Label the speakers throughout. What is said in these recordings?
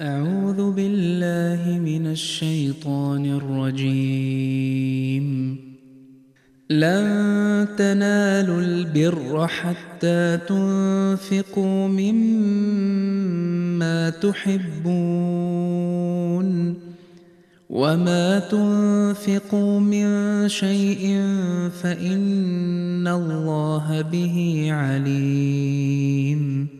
Speaker 1: أعوذ بالله من الشيطان الرجيم. لن تنالوا البر حتى تنفقوا مما تحبون. وما تنفقوا من شيء فإن الله به عليم.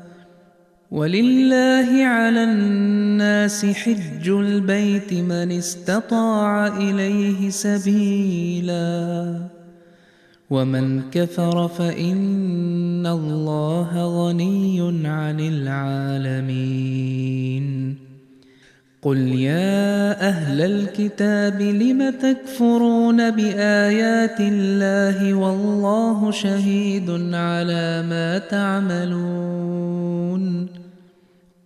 Speaker 1: ولله على الناس حج البيت من استطاع إليه سبيلا ومن كفر فإن الله غني عن العالمين قل يا أهل الكتاب لم تكفرون بآيات الله والله شهيد على ما تعملون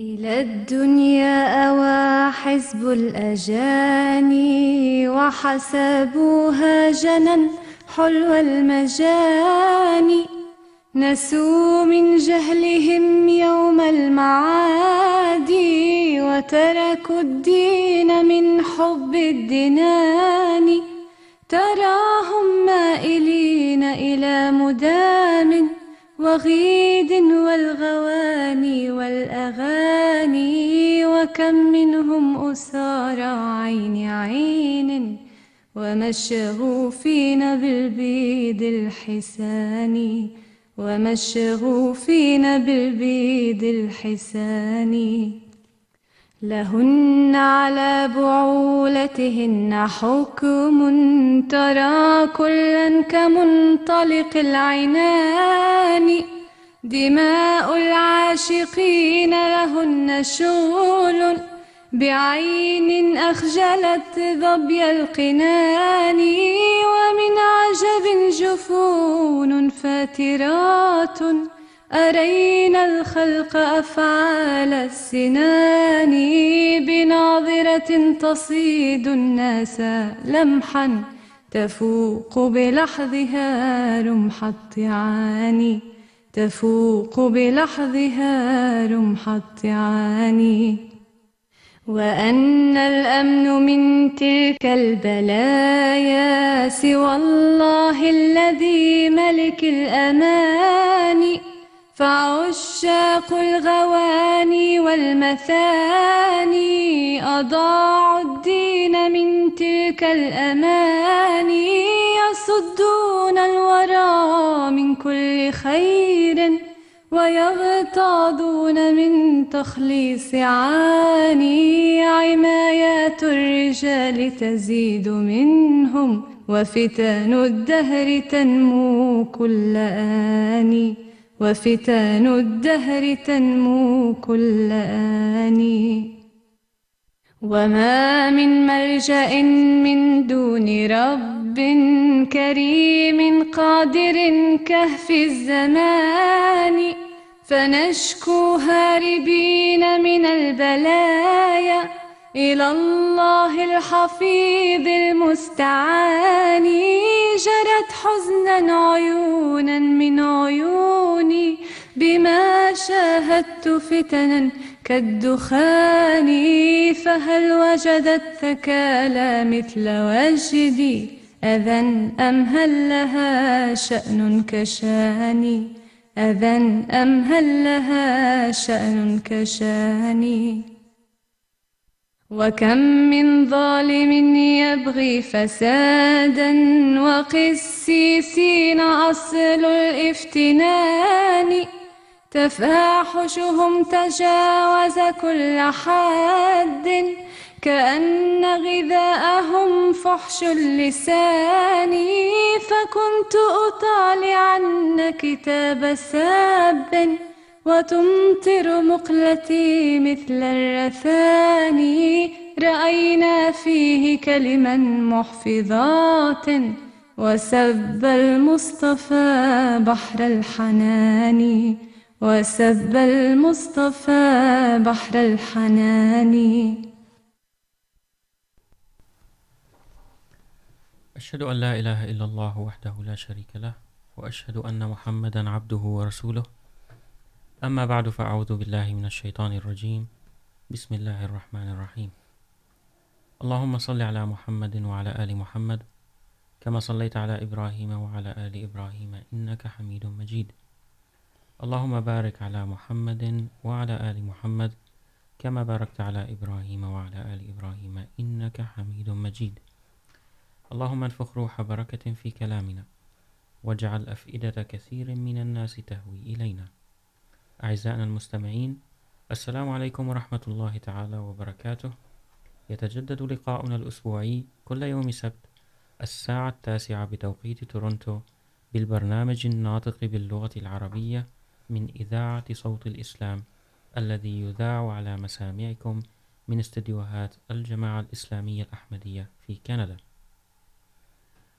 Speaker 2: إلى الدنيا أوى حزب الأجاني وحسبوها جنا حلو المجاني نسوا من جهلهم يوم المعاد وتركوا الدين من حب الدنان تراهم مائلين إلى مدام وغيد والغواني والأغاني وكم منهم أسار عين عين ومشغوفين بالبيد الحساني ومشغوفين بالبيد الحساني لهن على بعولتهن حكم ترى كلا كمنطلق العنان دماء العاشقين لهن شغل بعين أخجلت ظبي القنان ومن عجب جفون فاترات أرينا الخلق أفعال السنان بناظرة تصيد الناس لمحا تفوق بلحظها رمح الطعان تفوق بلحظها رمح الطعان وأن الأمن من تلك البلايا سوى الله الذي ملك الأمان. فعشاق الغواني والمثاني أضاعوا الدين من تلك الأماني يصدون الورى من كل خير ويغتاظون من تخليص عاني عمايات الرجال تزيد منهم وفتن الدهر تنمو كل آن وفتن الدهر تنمو كل آن وما من ملجأ من دون رب كريم قادر كهف الزمان. فنشكو هاربين من البلايا. إلى الله الحفيظ المستعان. جرت حزنا عيونا من عيوني بما شاهدت فتنا كالدخان. فهل وجدت ثكالى مثل وجدي؟ أذى أم هل لها شأن كشاني أذى أم هل لها شأن كشاني وكم من ظالم يبغي فسادا وقسيسين أصل الافتنان تفاحشهم تجاوز كل حد كأن غذاءهم فحش اللسان فكنت أطالعن كتاب ساب وتمطر مقلتي مثل الرثان. رأينا فيه كلما محفظات وسب المصطفى بحر الحنان. وسب المصطفى بحر الحنان.
Speaker 3: أشهد أن لا إله إلا الله وحده لا شريك له، وأشهد أن محمدا عبده ورسوله. أما بعد فأعوذ بالله من الشيطان الرجيم. بسم الله الرحمن الرحيم. اللهم صل على محمد وعلى آل محمد كما صليت على إبراهيم وعلى آل إبراهيم إنك حميد مجيد. اللهم بارك على محمد وعلى آل محمد كما باركت على إبراهيم وعلى آل إبراهيم إنك حميد مجيد. اللهم انفخ روح بركة في كلامنا واجعل أفئدة كثير من الناس تهوي إلينا. أعزائنا المستمعين، السلام عليكم ورحمة الله تعالى وبركاته. يتجدد لقاؤنا الأسبوعي كل يوم سبت، الساعة التاسعة بتوقيت تورونتو، بالبرنامج الناطق باللغة العربية من إذاعة صوت الإسلام، الذي يذاع على مسامعكم من استديوهات الجماعة الإسلامية الأحمدية في كندا.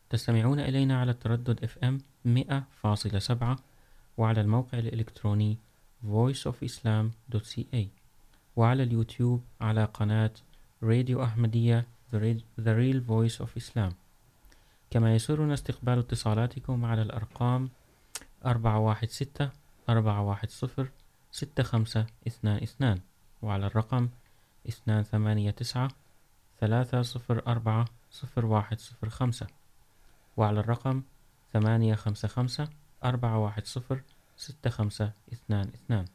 Speaker 3: تستمعون إلينا على التردد FM 100.7 وعلى الموقع الإلكتروني voiceofislam.ca وعلى اليوتيوب على قناة radio Ahmadiyya, The Real Voice of Islam. كما يسرنا استقبال اتصالاتكم على الأرقام 416 410 6522 وعلى الرقم 289 304 0105 وعلى الرقم 855 410 6522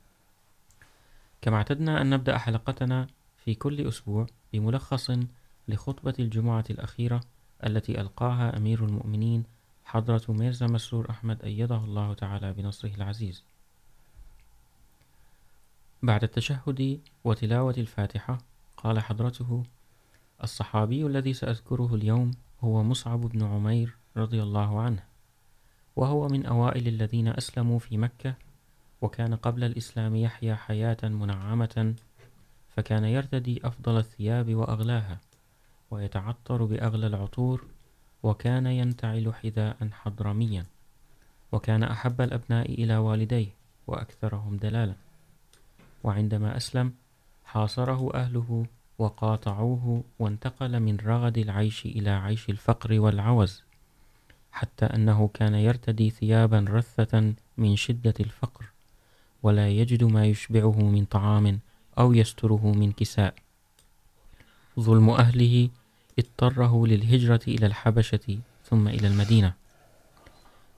Speaker 3: كما اعتدنا أن نبدأ حلقتنا في كل أسبوع بملخص لخطبة الجمعة الأخيرة التي ألقاها أمير المؤمنين حضرة ميرزا مسرور أحمد أيده الله تعالى بنصره العزيز. بعد التشهد وتلاوة الفاتحة، قال حضرته الصحابي الذي سأذكره اليوم هو مصعب بن عمير رضي الله عنه. وهو من أوائل الذين أسلموا في مكة، وكان قبل الإسلام يحيا حياة منعمة، فكان يرتدي أفضل الثياب وأغلاها، ويتعطر بأغلى العطور، وكان ينتعل حذاء حضرميا، وكان أحب الأبناء إلى والديه وأكثرهم دلالا. وعندما أسلم، حاصره أهله وقاطعوه وانتقل من رغد العيش إلى عيش الفقر والعوز. حتى أنه كان يرتدي ثيابا رثة من شدة الفقر، ولا يجد ما يشبعه من طعام أو يستره من كساء. ظلم أهله اضطره للهجرة إلى الحبشة ثم إلى المدينة.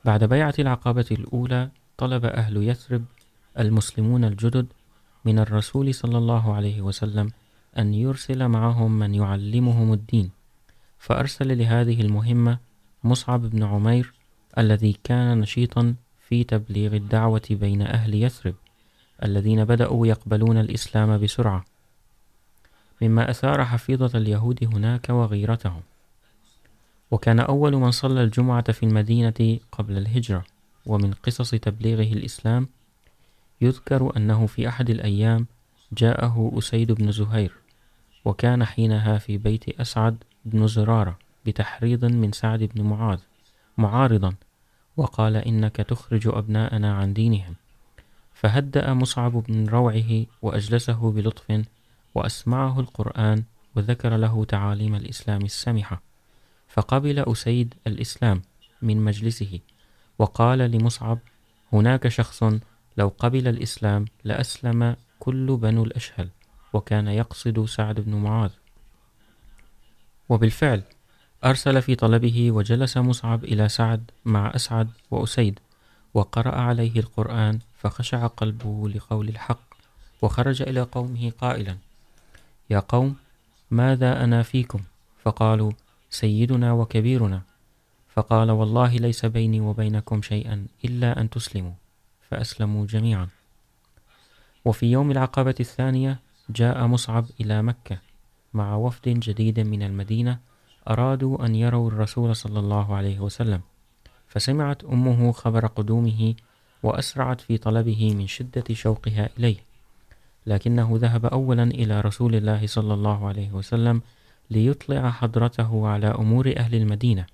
Speaker 3: بعد بيعة العقبة الأولى طلب أهل يثرب المسلمون الجدد من الرسول صلى الله عليه وسلم أن يرسل معهم من يعلمهم الدين، فأرسل لهذه المهمة مصعب بن عمير الذي كان نشيطا في تبليغ الدعوة بين أهل يثرب، الذين بدأوا يقبلون الإسلام بسرعة، مما أثار حفيظة اليهود هناك وغيرتهم. وكان أول من صلى الجمعة في المدينة قبل الهجرة، ومن قصص تبليغه الإسلام يذكر أنه في أحد الأيام جاءه أسيد بن زهير، وكان حينها في بيت أسعد بن زرارة. بتحريض من سعد بن معاذ، معارضا، وقال إنك تخرج أبناءنا عن دينهم. فهدأ مصعب بن روعه وأجلسه بلطف وأسمعه القرآن وذكر له تعاليم الإسلام السمحة. فقبل أسيد الإسلام من مجلسه، وقال لمصعب هناك شخص لو قبل الإسلام لأسلم كل بنو الأشهل، وكان يقصد سعد بن معاذ. وبالفعل أرسل في طلبه وجلس مصعب إلى سعد مع أسعد وأسيد وقرأ عليه القرآن فخشع قلبه لقول الحق وخرج إلى قومه قائلا، يا قوم، ماذا أنا فيكم؟ فقالوا، سيدنا وكبيرنا. فقال، والله ليس بيني وبينكم شيئا إلا أن تسلموا. فأسلموا جميعا. وفي يوم العقبة الثانية جاء مصعب إلى مكة مع وفد جديد من المدينة أرادوا أن يروا الرسول صلى الله عليه وسلم، فسمعت أمه خبر قدومه وأسرعت في طلبه من شدة شوقها إليه، لكنه ذهب أولا إلى رسول الله صلى الله عليه وسلم ليطلع حضرته على أمور أهل المدينة،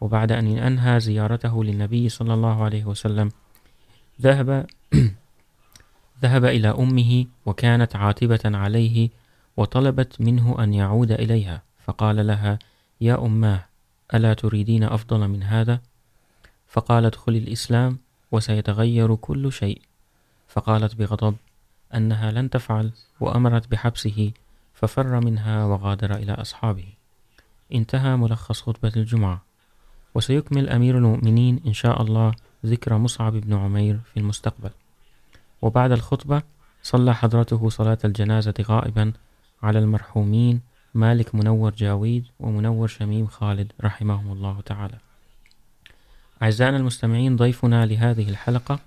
Speaker 3: وبعد أن أنهى زيارته للنبي صلى الله عليه وسلم، ذهب ذهب إلى أمه وكانت عاتبة عليه وطلبت منه أن يعود إليها، فقال لها يا أماه ألا تريدين أفضل من هذا؟ فقالت خل الإسلام وسيتغير كل شيء. فقالت بغضب، أنها لن تفعل، وأمرت بحبسه، ففر منها وغادر إلى أصحابه. انتهى ملخص خطبة الجمعة. وسيكمل أمير المؤمنين إن شاء الله ذكر مصعب بن عمير في المستقبل. وبعد الخطبة صلى حضرته صلاة الجنازة غائبا على المرحومين مالك منور جاويد ومنور شميم خالد رحمهم الله تعالى أعزائنا المستمعين ضيفنا لهذه الحلقة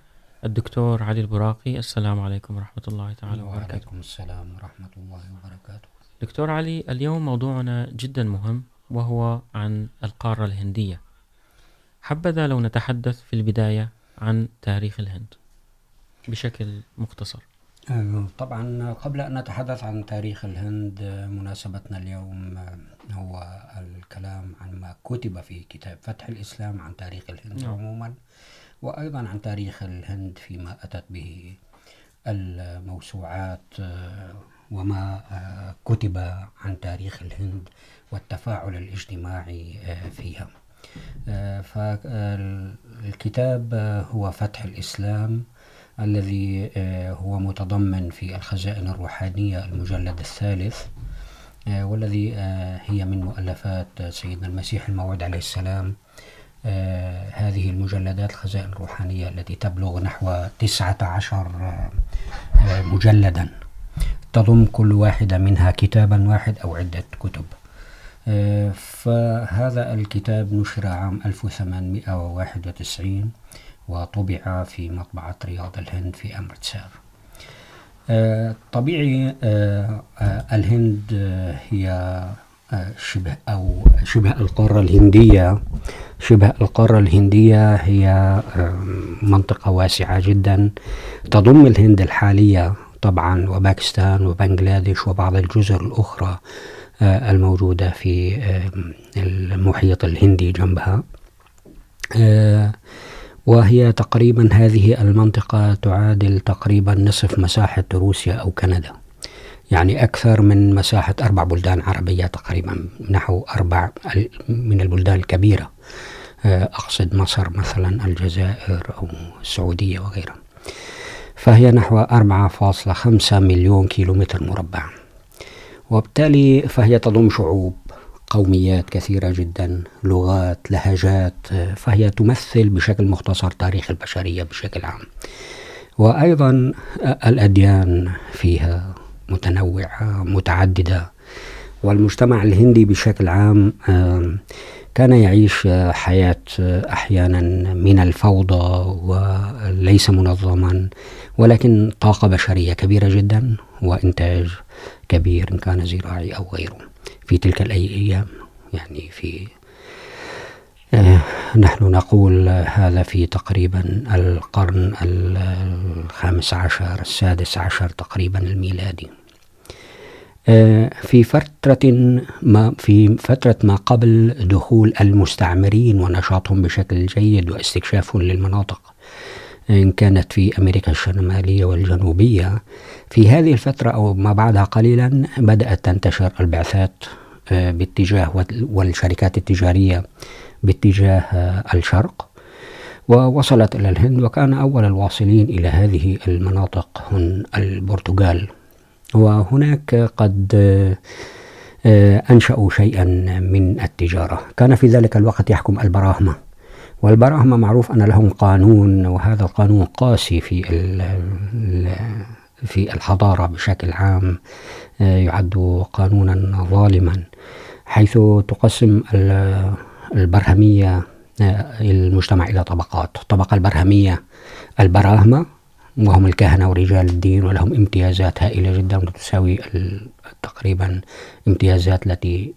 Speaker 3: الدكتور علي البراقي السلام عليكم ورحمة الله تعالى وبركاته
Speaker 4: وعليكم السلام ورحمة الله وبركاته
Speaker 3: دكتور علي اليوم موضوعنا جدا مهم وهو عن القارة الهندية. حبذا لو نتحدث في البداية عن تاريخ الهند بشكل مختصر.
Speaker 4: طبعا قبل أن نتحدث عن تاريخ الهند مناسبتنا اليوم هو الكلام عن ما كتب في كتاب فتح الإسلام عن تاريخ الهند عموما وأيضا عن تاريخ الهند فيما أتت به الموسوعات وما كتب عن تاريخ الهند والتفاعل الاجتماعي فيها. فالكتاب هو فتح الإسلام الذي هو متضمن في الخزائن الروحانية المجلد الثالث والذي هي من مؤلفات سيدنا المسيح الموعود عليه السلام. هذه المجلدات، الخزائن الروحانية التي تبلغ نحو تسعة عشر مجلدا. تضم كل واحدة منها كتابا واحد أو عدة كتب. فهذا الكتاب نشر عام 1891 وطبع في مطبعة رياض الهند في أمرتسر طبيعي الهند هي شبه أو شبه القارة الهندية. شبه القارة الهندية هي منطقة واسعة جدا. تضم الهند الحالية طبعا وباكستان وبنغلاديش وبعض الجزر الأخرى الموجودة في المحيط الهندي جنبها. وهي تقريبا هذه المنطقة تعادل تقريبا نصف مساحة روسيا أو كندا. يعني أكثر من مساحة أربع بلدان عربية تقريبا، نحو أربع من البلدان الكبيرة. أقصد مصر مثلا، الجزائر أو السعودية وغيرها. فهي نحو 4.5 مليون كيلومتر مربع. وبالتالي فهي تضم شعوب. قوميات كثيرة جدا، لغات، لهجات، فهي تمثل بشكل مختصر تاريخ البشرية بشكل عام. وأيضا الأديان فيها متنوعة، متعددة. والمجتمع الهندي بشكل عام كان يعيش حياة أحيانا من الفوضى وليس منظما، ولكن طاقة بشرية كبيرة جدا وإنتاج كبير إن كان زراعي أو غيره. في تلك الأيام. يعني في نحن نقول هذا في تقريبا القرن الخامس عشر، السادس عشر تقريبا الميلادي. في فترة ما، في فترة ما قبل دخول المستعمرين ونشاطهم بشكل جيد واستكشافهم للمناطق. إن كانت في أمريكا الشمالية والجنوبية. في هذه الفترة أو ما بعدها قليلا بدأت تنتشر البعثات باتجاه والشركات التجارية باتجاه الشرق. ووصلت إلى الهند، وكان أول الواصلين إلى هذه المناطق هن البرتغال. وهناك قد أنشأوا شيئا من التجارة. كان في ذلك الوقت يحكم البراهمة. والبراهمة معروف أن لهم قانون، وهذا القانون قاسي في في الحضارة بشكل عام يعد قانونا ظالما، حيث تقسم البرهمية المجتمع إلى طبقات. الطبقة البرهمية البراهمة، وهم الكهنة ورجال الدين، ولهم امتيازات هائلة جدا، وتساوي تقريبا امتيازات التي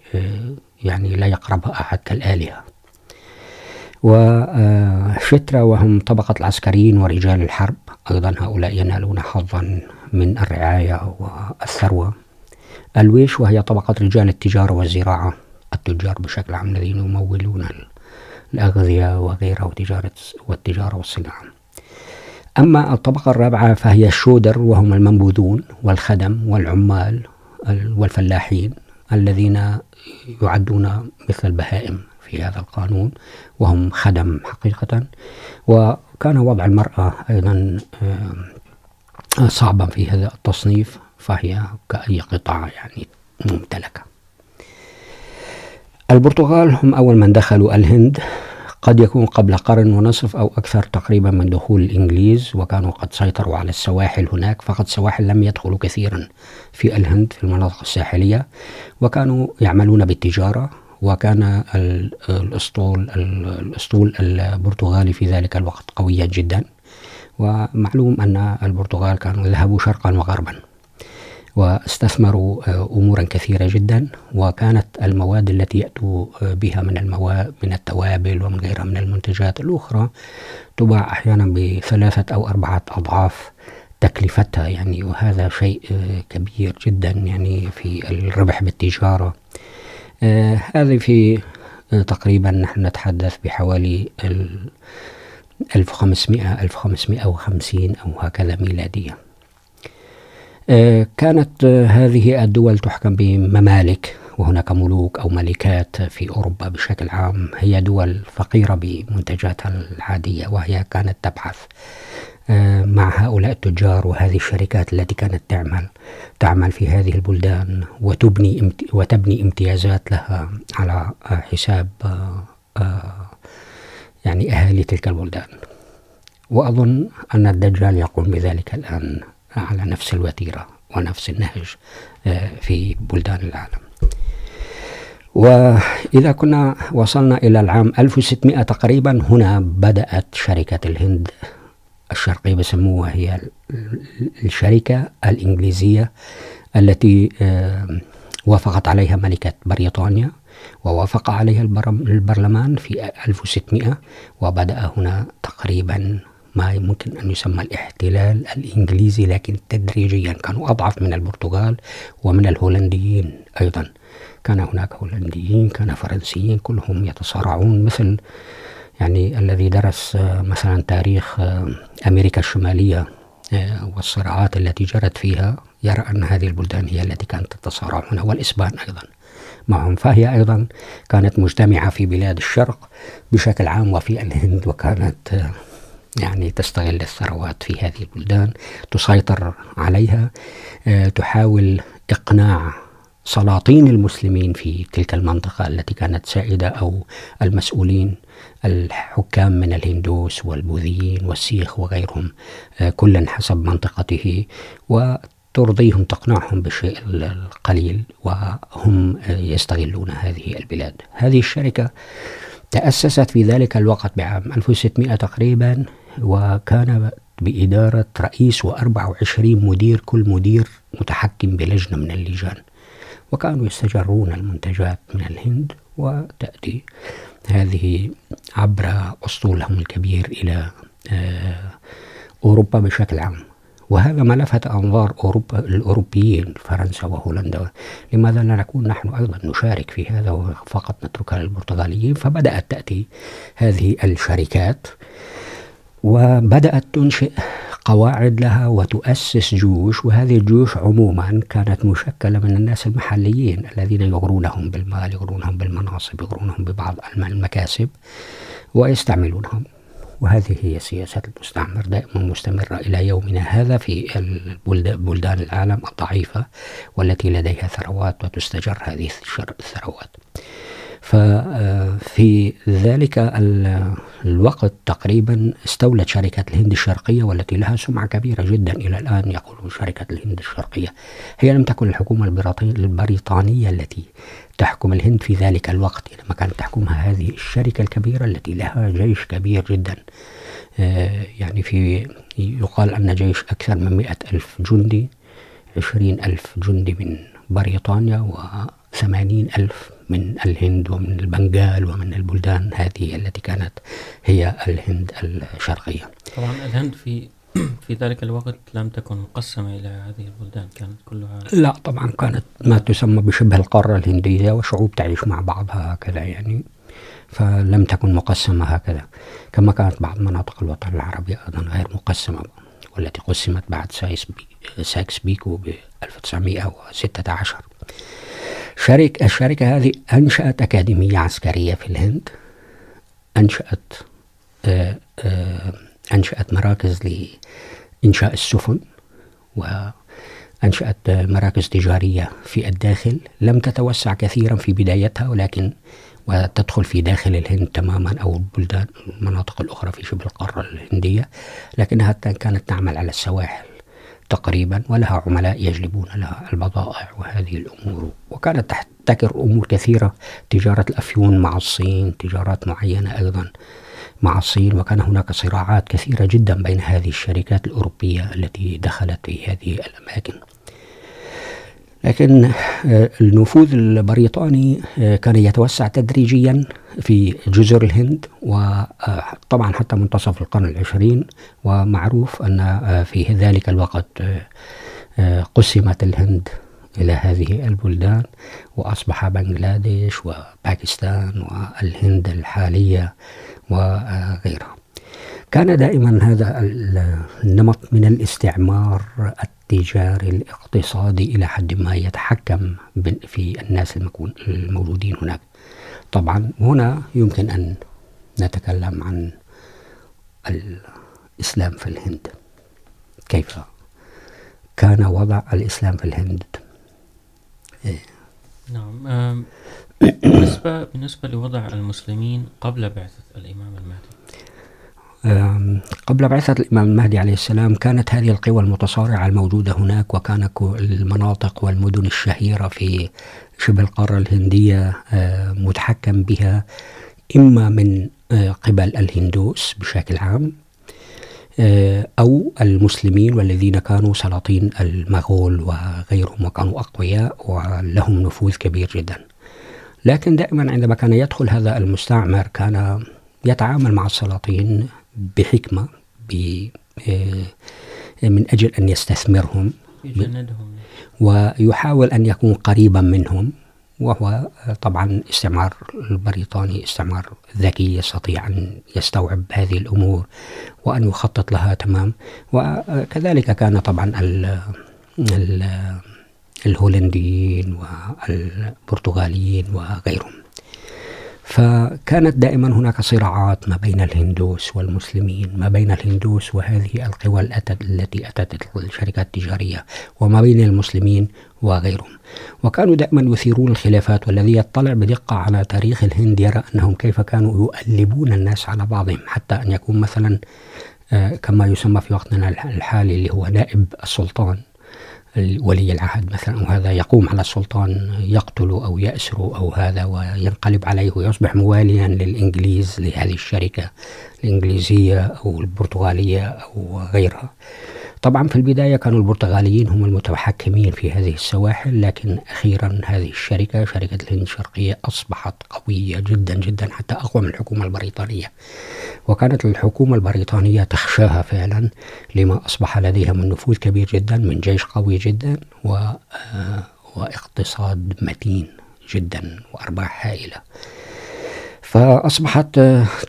Speaker 4: يعني لا يقربها أحد كالآلهة. وشترة وهم طبقة العسكريين ورجال الحرب، أيضا هؤلاء ينالون حظا من الرعاية والثروة. الويش وهي طبقة رجال التجارة والزراعة، التجار بشكل عام الذين يمولون الأغذية وغيرها وتجارة والتجارة والصناعة. أما الطبقة الرابعة فهي الشودر، وهم المنبوذون والخدم والعمال والفلاحين. الذين يعدون مثل البهائم في هذا القانون وهم خدم حقيقة، وكان وضع المرأة أيضا صعبا في هذا التصنيف، فهي كأي قطعة يعني ممتلكة. البرتغال هم أول من دخلوا الهند. قد يكون قبل قرن ونصف أو أكثر تقريبا من دخول الإنجليز، وكانوا قد سيطروا على السواحل هناك فقط السواحل لم يدخلوا كثيرا في الهند، في المناطق الساحلية، وكانوا يعملون بالتجارة، وكان الأسطول الأسطول البرتغالي في ذلك الوقت قويا جدا، ومعلوم أن البرتغال كانوا ذهبوا شرقا وغربا. واستثمروا امورا كثيره جدا، وكانت المواد التي ياتوا بها من المواد من التوابل ومن غيرها من المنتجات الاخرى تباع احيانا بثلاثه او اربعه اضعاف تكلفتها. يعني وهذا شيء كبير جدا يعني في الربح بالتجاره هذه في تقريبا نحن نتحدث بحوالي 1500 1550 او هكذا ميلاديه كانت هذه الدول تحكم بممالك، وهناك ملوك أو ملكات في أوروبا بشكل عام، هي دول فقيرة بمنتجاتها العادية، وهي كانت تبحث مع هؤلاء التجار وهذه الشركات التي كانت تعمل تعمل في هذه البلدان، وتبني وتبني امتيازات لها على حساب يعني أهالي تلك البلدان. وأظن أن الدجال يقوم بذلك الآن. على نفس الوتيرة ونفس النهج في بلدان العالم. وإذا كنا وصلنا إلى العام 1600 تقريبا، هنا بدأت شركة الهند الشرقية بسموها هي الشركة الإنجليزية التي وافقت عليها ملكة بريطانيا، ووافق عليها البرلمان في 1600 وبدأ هنا تقريبا ما ممكن أن يسمى الاحتلال الإنجليزي، لكن تدريجيا كانوا أضعف من البرتغال ومن الهولنديين أيضا. كان هناك هولنديين، كان فرنسيين، كلهم يتصارعون، مثل يعني الذي درس مثلا تاريخ أمريكا الشمالية والصراعات التي جرت فيها. يرى أن هذه البلدان هي التي كانت تتصارع هنا والإسبان أيضا معهم. فهي أيضا كانت مجتمعة في بلاد الشرق بشكل عام، وفي الهند، وكانت يعني تستغل الثروات في هذه البلدان، تسيطر عليها تحاول إقناع سلاطين المسلمين في تلك المنطقة التي كانت سائدة أو المسؤولين الحكام من الهندوس والبوذيين والسيخ وغيرهم كلا حسب منطقته، وترضيهم، تقنعهم بالشيء القليل، وهم يستغلون هذه البلاد. هذه الشركة تأسست في ذلك الوقت بعام 1600 تقريبا وكان بإدارة رئيس و24 مدير، كل مدير متحكم بلجنة من اللجان. وكانوا يستجرون المنتجات من الهند وتأتي هذه عبر أسطولهم الكبير إلى أوروبا بشكل عام. وهذا ما لفت أنظار أوروبا، الأوروبيين، فرنسا وهولندا. لماذا لا نكون نحن أيضا نشارك في هذا وفقط نتركها للبرتغاليين؟ فبدأت تأتي هذه الشركات. وبدأت تنشئ قواعد لها وتؤسس جيوش، وهذه الجيوش عموما كانت مشكلة من الناس المحليين الذين يغرونهم بالمال، يغرونهم بالمناصب، يغرونهم ببعض المكاسب ويستعملونهم. وهذه هي سياسة المستعمر، دائما مستمرة إلى يومنا هذا في بلدان العالم الضعيفة والتي لديها ثروات وتستجر هذه الثروات. ففي ذلك الوقت تقريبا استولت شركة الهند الشرقية والتي لها سمعة كبيرة جدا إلى الآن يقولون شركة الهند الشرقية. هي لم تكن الحكومة البريطانية التي تحكم الهند في ذلك الوقت، إنما كانت تحكمها هذه الشركة الكبيرة التي لها جيش كبير جدا. يعني في يقال أن جيش أكثر من مئة ألف جندي، عشرين ألف جندي من بريطانيا و وثمانين ألف من الهند ومن البنغال ومن البلدان هذه التي كانت هي الهند الشرقية.
Speaker 3: طبعا الهند في في ذلك الوقت لم تكن مقسمة إلى هذه البلدان كانت كلها
Speaker 4: لا طبعا كانت ما تسمى بشبه القارة الهندية وشعوب تعيش مع بعضها هكذا يعني فلم تكن مقسمة هكذا. كما كانت بعض مناطق الوطن العربي أيضا غير مقسمة والتي قسمت بعد سايكس بيكو ب 1916 شركة الشركة هذه أنشأت أكاديمية عسكرية في الهند. أنشأت أنشأت مراكز لإنشاء السفن، وأنشأت مراكز تجارية في الداخل. لم تتوسع كثيرا في بدايتها، ولكن وتدخل في داخل الهند تماما، أو البلدان المناطق الأخرى في شبه القارة الهندية. لكنها كانت تعمل على السواحل. تقريبا ولها عملاء يجلبون لها البضائع وهذه الأمور. وكانت تحتكر أمور كثيرة، تجارة الأفيون مع الصين، تجارات معينة أيضا مع الصين، وكان هناك صراعات كثيرة جدا بين هذه الشركات الأوروبية التي دخلت في هذه الأماكن. لكن النفوذ البريطاني كان يتوسع تدريجيا في جزر الهند وطبعا حتى منتصف القرن العشرين، ومعروف أن في ذلك الوقت قسمت الهند إلى هذه البلدان، وأصبح بنغلاديش وباكستان والهند الحالية وغيرها كان دائما هذا النمط من الاستعمار التجاري الاقتصادي إلى حد ما يتحكم في الناس الموجودين هناك. طبعا هنا يمكن أن نتكلم عن الإسلام في الهند. كيف كان وضع الإسلام في الهند؟
Speaker 3: نعم بالنسبة بالنسبة لوضع المسلمين قبل بعثة الإمام المهدي
Speaker 4: قبل بعثة الإمام المهدي عليه السلام، كانت هذه القوى المتصارعة الموجودة هناك، وكان المناطق والمدن الشهيرة في شبه القارة الهندية متحكم بها، إما من قبل الهندوس بشكل عام أو المسلمين والذين كانوا سلاطين المغول وغيرهم وكانوا أقوياء ولهم نفوذ كبير جدا. لكن دائما عندما كان يدخل هذا المستعمر، كان يتعامل مع السلاطين بحكمة من أجل أن يستثمرهم.
Speaker 3: يجندهم.
Speaker 4: ويحاول أن يكون قريبا منهم وهو طبعا استعمار البريطاني استعمار ذكي يستطيع أن يستوعب هذه الأمور وأن يخطط لها تمام. وكذلك كان طبعا ال ال الهولنديين والبرتغاليين وغيرهم. فكانت دائما هناك صراعات ما بين الهندوس والمسلمين، ما بين الهندوس وهذه القوى التي أتت الشركات التجارية، وما بين المسلمين وغيرهم. وكانوا دائما يثيرون الخلافات، والذي يطلع بدقة على تاريخ الهند يرى أنهم كيف كانوا يؤلبون الناس على بعضهم، حتى أن يكون مثلا كما يسمى في وقتنا الحالي اللي هو نائب السلطان. ولي العهد مثلا، وهذا يقوم على السلطان، يقتل أو يأسر أو هذا، وينقلب عليه ويصبح مواليا للإنجليز، لهذه الشركة الإنجليزية أو البرتغالية أو غيرها. طبعا في البداية كانوا البرتغاليين هم المتحكمين في هذه السواحل، لكن أخيرا هذه الشركة، شركة الهند الشرقية، أصبحت قوية جدا جدا حتى أقوى من الحكومة البريطانية. وكانت الحكومة البريطانية تخشاها فعلا، لما أصبح لديها من نفوذ كبير جدا، من جيش قوي جدا، و واقتصاد متين جدا، وأرباح هائلة. فأصبحت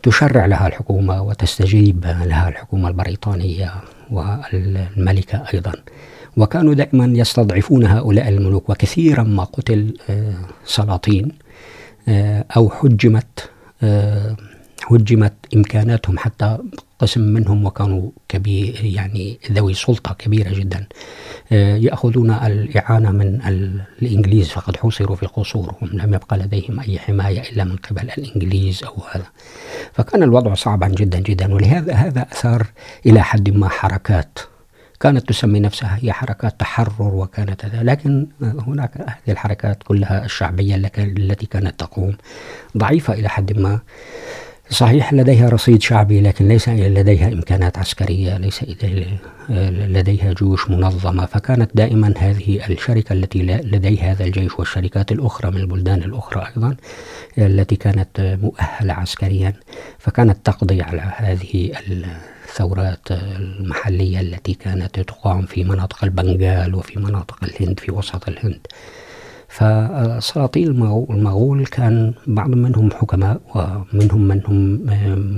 Speaker 4: تشرع لها الحكومة وتستجيب لها الحكومة البريطانية. والملكة أيضا. وكانوا دائما يستضعفون هؤلاء الملوك وكثيرا ما قتل سلاطين أو حجمت حجمت إمكاناتهم حتى قسم منهم وكانوا كبير، يعني ذوي سلطة كبيرة جدا. يأخذون الإعانة من الإنجليز، فقد حوصروا في قصورهم. لم يبقى لديهم أي حماية إلا من قبل الإنجليز أو هذا. فكان الوضع صعبا جدا جدا، ولهذا هذا أثار إلى حد ما حركات. كانت تسمي نفسها هي حركات تحرر وكانت هذا لكن هناك هذه الحركات كلها الشعبية التي كانت تقوم. ضعيفة إلى حد ما. صحيح لديها رصيد شعبي، لكن ليس لديها إمكانات عسكرية، ليس لديها جيوش منظمة. فكانت دائما هذه الشركة التي لديها هذا الجيش والشركات الأخرى من البلدان الأخرى أيضا، التي كانت مؤهلة عسكريا. فكانت تقضي على هذه الثورات المحلية التي كانت تقام في مناطق البنغال وفي مناطق الهند، في وسط الهند. فسلاطين المغول كان بعض منهم حكماء ومنهم من هم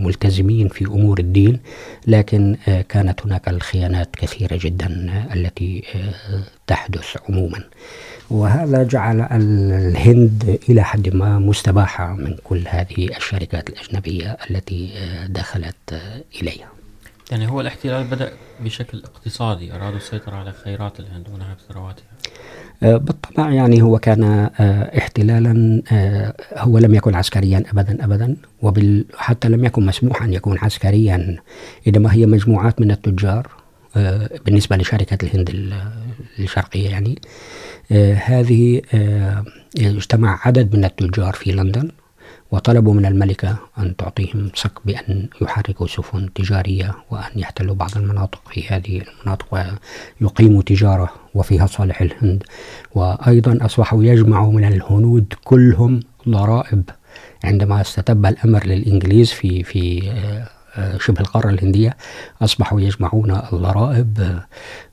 Speaker 4: ملتزمين في أمور الدين، لكن كانت هناك الخيانات كثيرة جدا التي تحدث عموما. وهذا جعل الهند إلى حد ما مستباحة من كل هذه الشركات الأجنبية التي دخلت إليها.
Speaker 3: يعني هو الاحتلال بدأ بشكل اقتصادي، أرادوا السيطرة على خيرات الهند ونهب ثرواتها.
Speaker 4: بالطبع يعني هو كان احتلالا هو لم يكن عسكريا ابدا ابدا وحتى لم يكن مسموح ان يكون عسكريا انما هي مجموعات من التجار بالنسبه لشركه الهند الشرقيه يعني. هذه اجتمع عدد من التجار في لندن. وطلبوا من الملكة أن تعطيهم صك بأن يحركوا سفن تجارية وأن يحتلوا بعض المناطق في هذه المناطق ويقيموا تجارة وفيها صالح الهند. وأيضا أصبحوا يجمعوا من الهنود كلهم ضرائب. عندما استتب الأمر للإنجليز في في شبه القارة الهندية، أصبحوا يجمعون الضرائب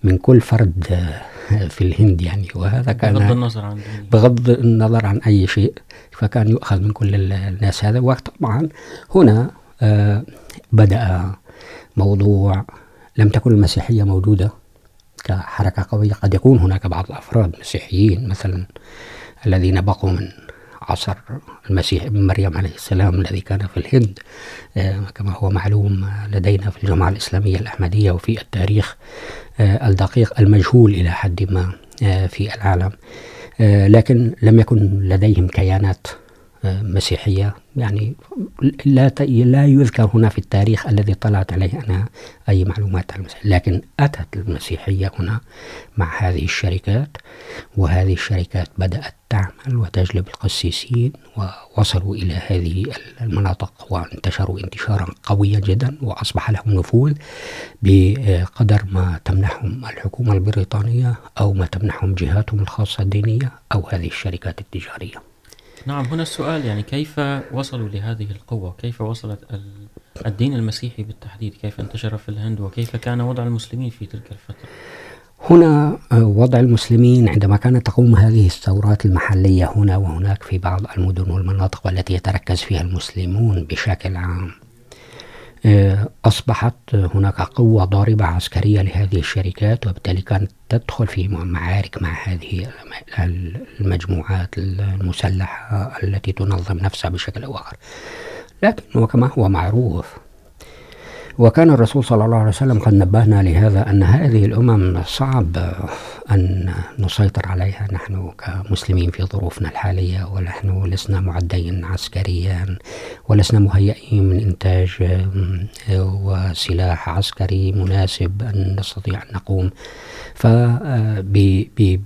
Speaker 4: من كل فرد في الهند يعني. وهذا كان
Speaker 3: بغض النظر عن
Speaker 4: بغض النظر عن أي شيء فكان يؤخذ من كل الناس هذا. وطبعا هنا بدأ موضوع لم تكن المسيحية موجودة كحركة قوية. قد يكون هناك بعض الأفراد مسيحيين مثلا الذين بقوا من عصر المسيح ابن مريم عليه السلام الذي كان في الهند. كما هو معلوم لدينا في الجماعة الإسلامية الأحمدية وفي التاريخ الدقيق المجهول إلى حد ما في العالم. لكن لم يكن لديهم كيانات. مسيحية. يعني لا لا يذكر هنا في التاريخ الذي طلعت عليه أنا أي معلومات عن المسيحية. لكن أتت المسيحية هنا مع هذه الشركات، وهذه الشركات بدأت تعمل وتجلب القسيسين، ووصلوا إلى هذه المناطق وانتشروا انتشارا قويا جدا، وأصبح لهم نفوذ بقدر ما تمنحهم الحكومة البريطانية أو ما تمنحهم جهاتهم الخاصة الدينية أو هذه الشركات التجارية.
Speaker 3: نعم، هنا السؤال، يعني كيف وصلوا لهذه القوة؟ كيف وصلت الدين المسيحي بالتحديد؟ كيف انتشر في الهند؟ وكيف كان وضع المسلمين في تلك الفترة؟
Speaker 4: هنا وضع المسلمين عندما كانت تقوم هذه الثورات المحلية هنا وهناك في بعض المدن والمناطق والتي يتركز فيها المسلمون بشكل عام أصبحت هناك قوة ضاربة عسكرية لهذه الشركات، وبالتالي كانت تدخل في معارك مع هذه المجموعات المسلحة التي تنظم نفسها بشكل أو آخر لكن وكما هو معروف وكان الرسول صلى الله عليه وسلم قد نبهنا لهذا أن هذه الأمم صعب أن نسيطر عليها. نحن كمسلمين في ظروفنا الحالية، ونحن لسنا معدين عسكريا، ولسنا مهيئين من إنتاج وسلاح عسكري مناسب أن نستطيع أن نقوم.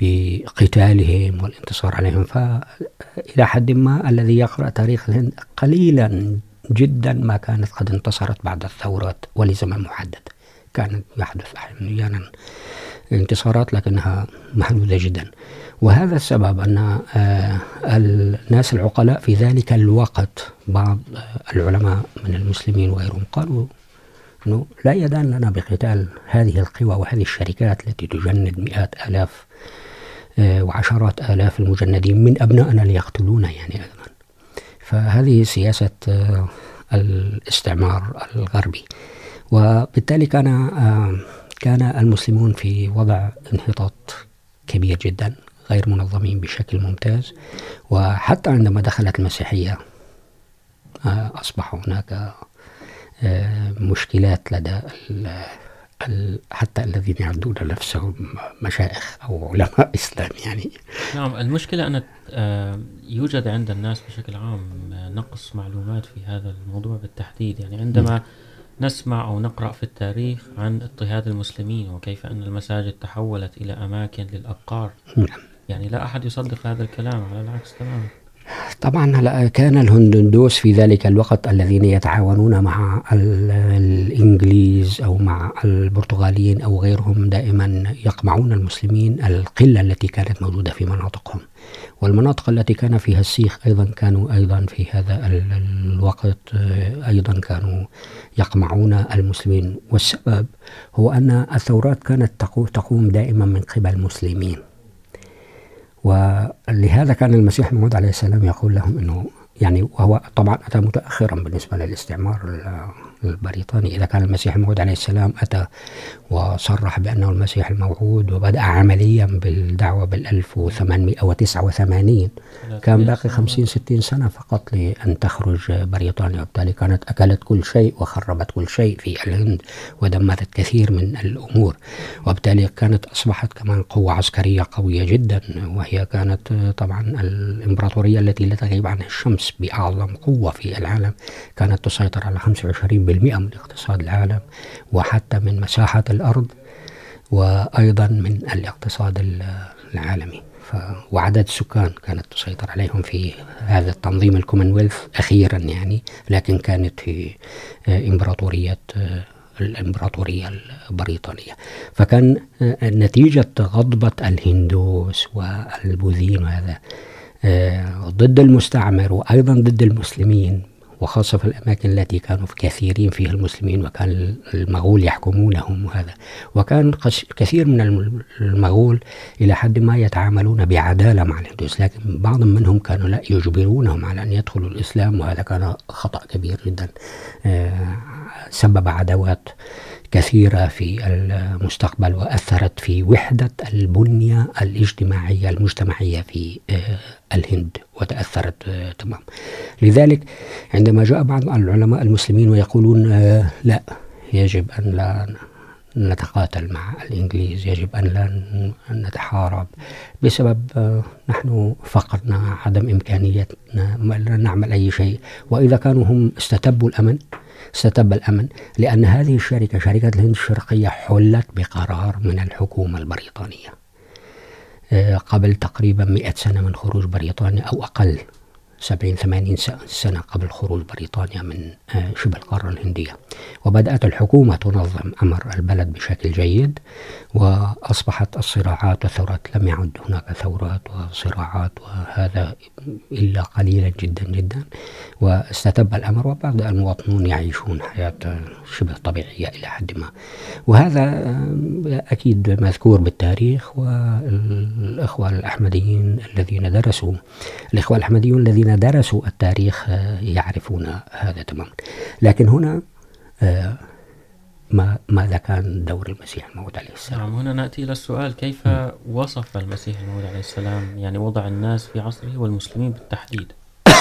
Speaker 4: بقتالهم والانتصار عليهم. فإلى حد ما الذي يقرأ تاريخ الهند قليلا جدا ما كانت قد انتصرت بعد الثورات ولزمن محدد كانت يحدث أحيانا انتصارات لكنها محدودة جدا. وهذا السبب أن الناس العقلاء في ذلك الوقت، بعض العلماء من المسلمين وغيرهم قالوا أنه لا يدان لنا بقتال هذه القوى وهذه الشركات التي تجند مئات آلاف وعشرات آلاف المجندين من أبنائنا ليقتلونا. يعني فهذه سياسة الاستعمار الغربي. وبالتالي كان كان المسلمون في وضع انحطاط كبير جدا، غير منظمين بشكل ممتاز. وحتى عندما دخلت المسيحية أصبح هناك مشكلات لدى حتى الذين يعدون نفسهم مشايخ أو علماء إسلام يعني.
Speaker 3: نعم، المشكلة أن يوجد عند الناس بشكل عام نقص معلومات في هذا الموضوع بالتحديد. يعني عندما نسمع أو نقرأ في التاريخ عن اضطهاد المسلمين وكيف أن المساجد تحولت إلى أماكن للأبقار. يعني لا أحد يصدق هذا الكلام على العكس تماما.
Speaker 4: طبعا كان الهندوس في ذلك الوقت الذين يتعاونون مع الإنجليز أو مع البرتغاليين أو غيرهم دائما يقمعون المسلمين القلة التي كانت موجودة في مناطقهم؟ والمناطق التي كان فيها السيخ أيضا كانوا أيضا في هذا الوقت أيضا كانوا يقمعون المسلمين. والسبب هو أن الثورات كانت تقوم دائما من قبل المسلمين. ولهذا كان المسيح الموعود عليه السلام يقول لهم انه يعني وهو طبعا اتى متاخرا بالنسبه للاستعمار البريطاني اذا كان المسيح الموعود عليه السلام اتى وصرح بانه المسيح الموعود وبدا عمليا بالدعوه بال 1889 كان باقي 50 60 سنه فقط لان تخرج بريطانيا وبالتالي كانت اكلت كل شيء وخربت كل شيء في الهند ودمرت كثير من الامور وبالتالي كانت اصبحت كمان قوه عسكريه قويه جدا وهي كانت طبعا الامبراطوريه التي لا تغيب عنها الشمس باعظم قوه في العالم كانت تسيطر على 25% من اقتصاد العالم، وحتى من مساحه الأرض، وأيضا من الاقتصاد العالمي. وعدد السكان كانت تسيطر عليهم في هذا التنظيم الكومنولث أخيرا يعني، لكن كانت في إمبراطورية الإمبراطورية البريطانية. فكان نتيجة غضبة الهندوس والبوذيين وهذا، ضد المستعمر وأيضا ضد المسلمين وخاصة في الأماكن التي كانوا كثيرين فيها المسلمين وكان المغول يحكمونهم وهذا. وكان كثير من المغول إلى حد ما يتعاملون بعدالة مع الهندوس، لكن بعض منهم كانوا لا يجبرونهم على أن يدخلوا الإسلام، وهذا كان خطأ كبير جدا سبب عداوات كثيرة في المستقبل وأثرت في وحدة البنية الاجتماعية المجتمعية في الهند وتأثرت تمام. لذلك عندما جاء بعض العلماء المسلمين ويقولون لا، يجب أن لا نتقاتل مع الإنجليز، يجب أن لا نتحارب بسبب نحن فقدنا عدم إمكانيتنا لا نعمل أي شيء. وإذا كانوا هم استتبوا الأمن ستب الأمن، لأن هذه الشركة، شركة الهند الشرقية، حلت بقرار من الحكومة البريطانية. قبل تقريبا مئة سنة من خروج بريطانيا، أو أقل. سبعين ثمانين سنة قبل خروج بريطانيا من شبه القارة الهندية. وبدأت الحكومة تنظم أمر البلد بشكل جيد، وأصبحت الصراعات والثورات لم يعد هناك ثورات وصراعات وهذا إلا قليلا جدا جدا. واستتب الأمر وبعد المواطنون يعيشون حياة شبه طبيعية إلى حد ما. وهذا أكيد مذكور بالتاريخ والإخوة الأحمديين الذين درسوا الإخوة الأحمديون الذين درسوا التاريخ يعرفون هذا تماما. لكن هنا ما ماذا كان دور المسيح الموعود عليه السلام؟
Speaker 3: نعم هنا نأتي إلى السؤال كيف وصف المسيح الموعود عليه السلام؟ يعني وضع الناس في عصره والمسلمين بالتحديد.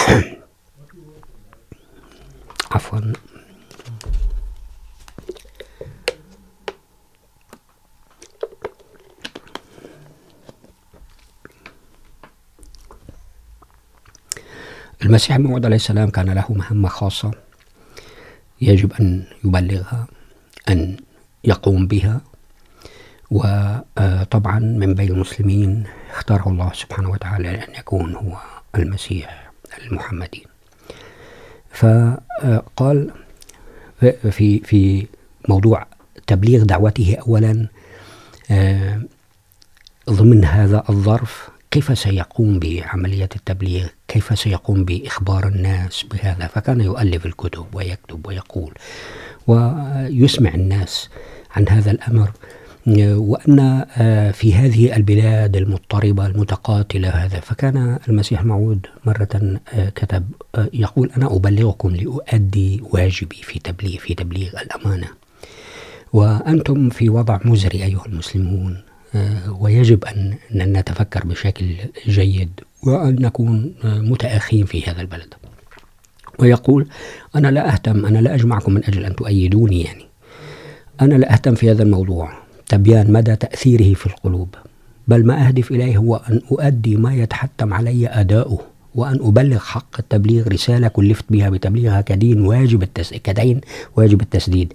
Speaker 4: عفوا. المسيح الموعود عليه السلام كان له مهمة خاصة يجب أن يبلغها، أن يقوم بها وطبعا من بين المسلمين اختاره الله سبحانه وتعالى أن يكون هو المسيح المحمدي. فقال في في موضوع تبليغ دعوته أولا ضمن هذا الظرف كيف سيقوم بعملية التبليغ؟ كيف سيقوم بإخبار الناس بهذا؟ فكان يؤلف الكتب ويكتب ويقول ويسمع الناس عن هذا الأمر، وأن في هذه البلاد المضطربة المتقاتلة هذا. فكان المسيح الموعود مرة كتب يقول أنا أبلغكم لأؤدي واجبي في تبليغ في تبليغ الأمانة. وأنتم في وضع مزري أيها المسلمون. ويجب أن نتفكر بشكل جيد وأن نكون متأخين في هذا البلد. ويقول، أنا لا أهتم، أنا لا أجمعكم من أجل أن تؤيدوني يعني. أنا لا أهتم في هذا الموضوع. تبيان مدى تأثيره في القلوب. بل ما أهدف إليه هو أن أؤدي ما يتحتم علي أداؤه وأن أبلغ حق التبليغ رسالة كلفت بها بتبليغها كدين واجب التس... كدين واجب التسديد.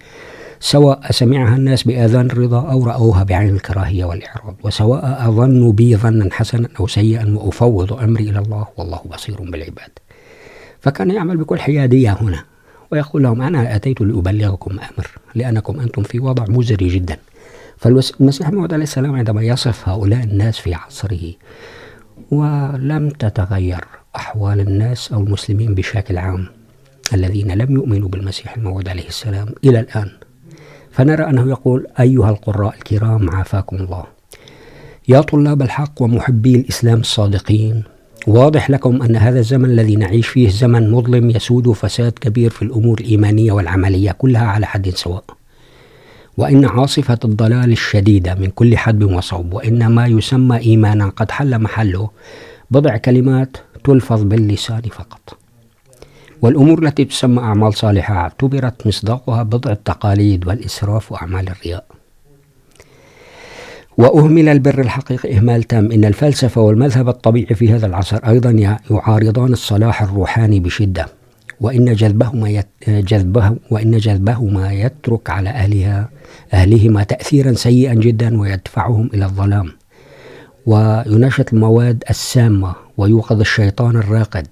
Speaker 4: سواء سمعها الناس بآذان الرضا أو رأوها بعين الكراهية والإعراض، وسواء أظنوا بي ظنا حسنا أو سيئا وأفوض أمري إلى الله، والله بصير بالعباد. فكان يعمل بكل حيادية هنا، ويقول لهم أنا أتيت لأبلغكم أمر، لأنكم أنتم في وضع مزري جدا. فالمسيح موعود عليه السلام عندما يصف هؤلاء الناس في عصره، ولم تتغير أحوال الناس أو المسلمين بشكل عام الذين لم يؤمنوا بالمسيح الموعود عليه السلام إلى الآن. فنرى أنه يقول، أيها القراء الكرام، عافاكم الله. يا طلاب الحق ومحبي الإسلام الصادقين، واضح لكم أن هذا الزمن الذي نعيش فيه زمن مظلم يسود فساد كبير في الأمور الإيمانية والعملية كلها على حد سواء. وإن عاصفة الضلال الشديدة من كل حدب وصوب، وإن ما يسمى إيمانا قد حل محله، بضع كلمات تلفظ باللسان فقط. والأمور التي تسمى أعمال صالحة اعتبرت مصداقها بضع التقاليد والإسراف وأعمال الرياء. وأهمل البر الحقيقي إهمال تام إن الفلسفة والمذهب الطبيعي في هذا العصر أيضا يعارضان الصلاح الروحاني بشدة، وإن جذبهما جذبه، وإن جذبهما يترك على أهلها، أهلهما تأثيرا سيئا جدا ويدفعهم إلى الظلام. وينشط المواد السامة ويوقظ الشيطان الراقد.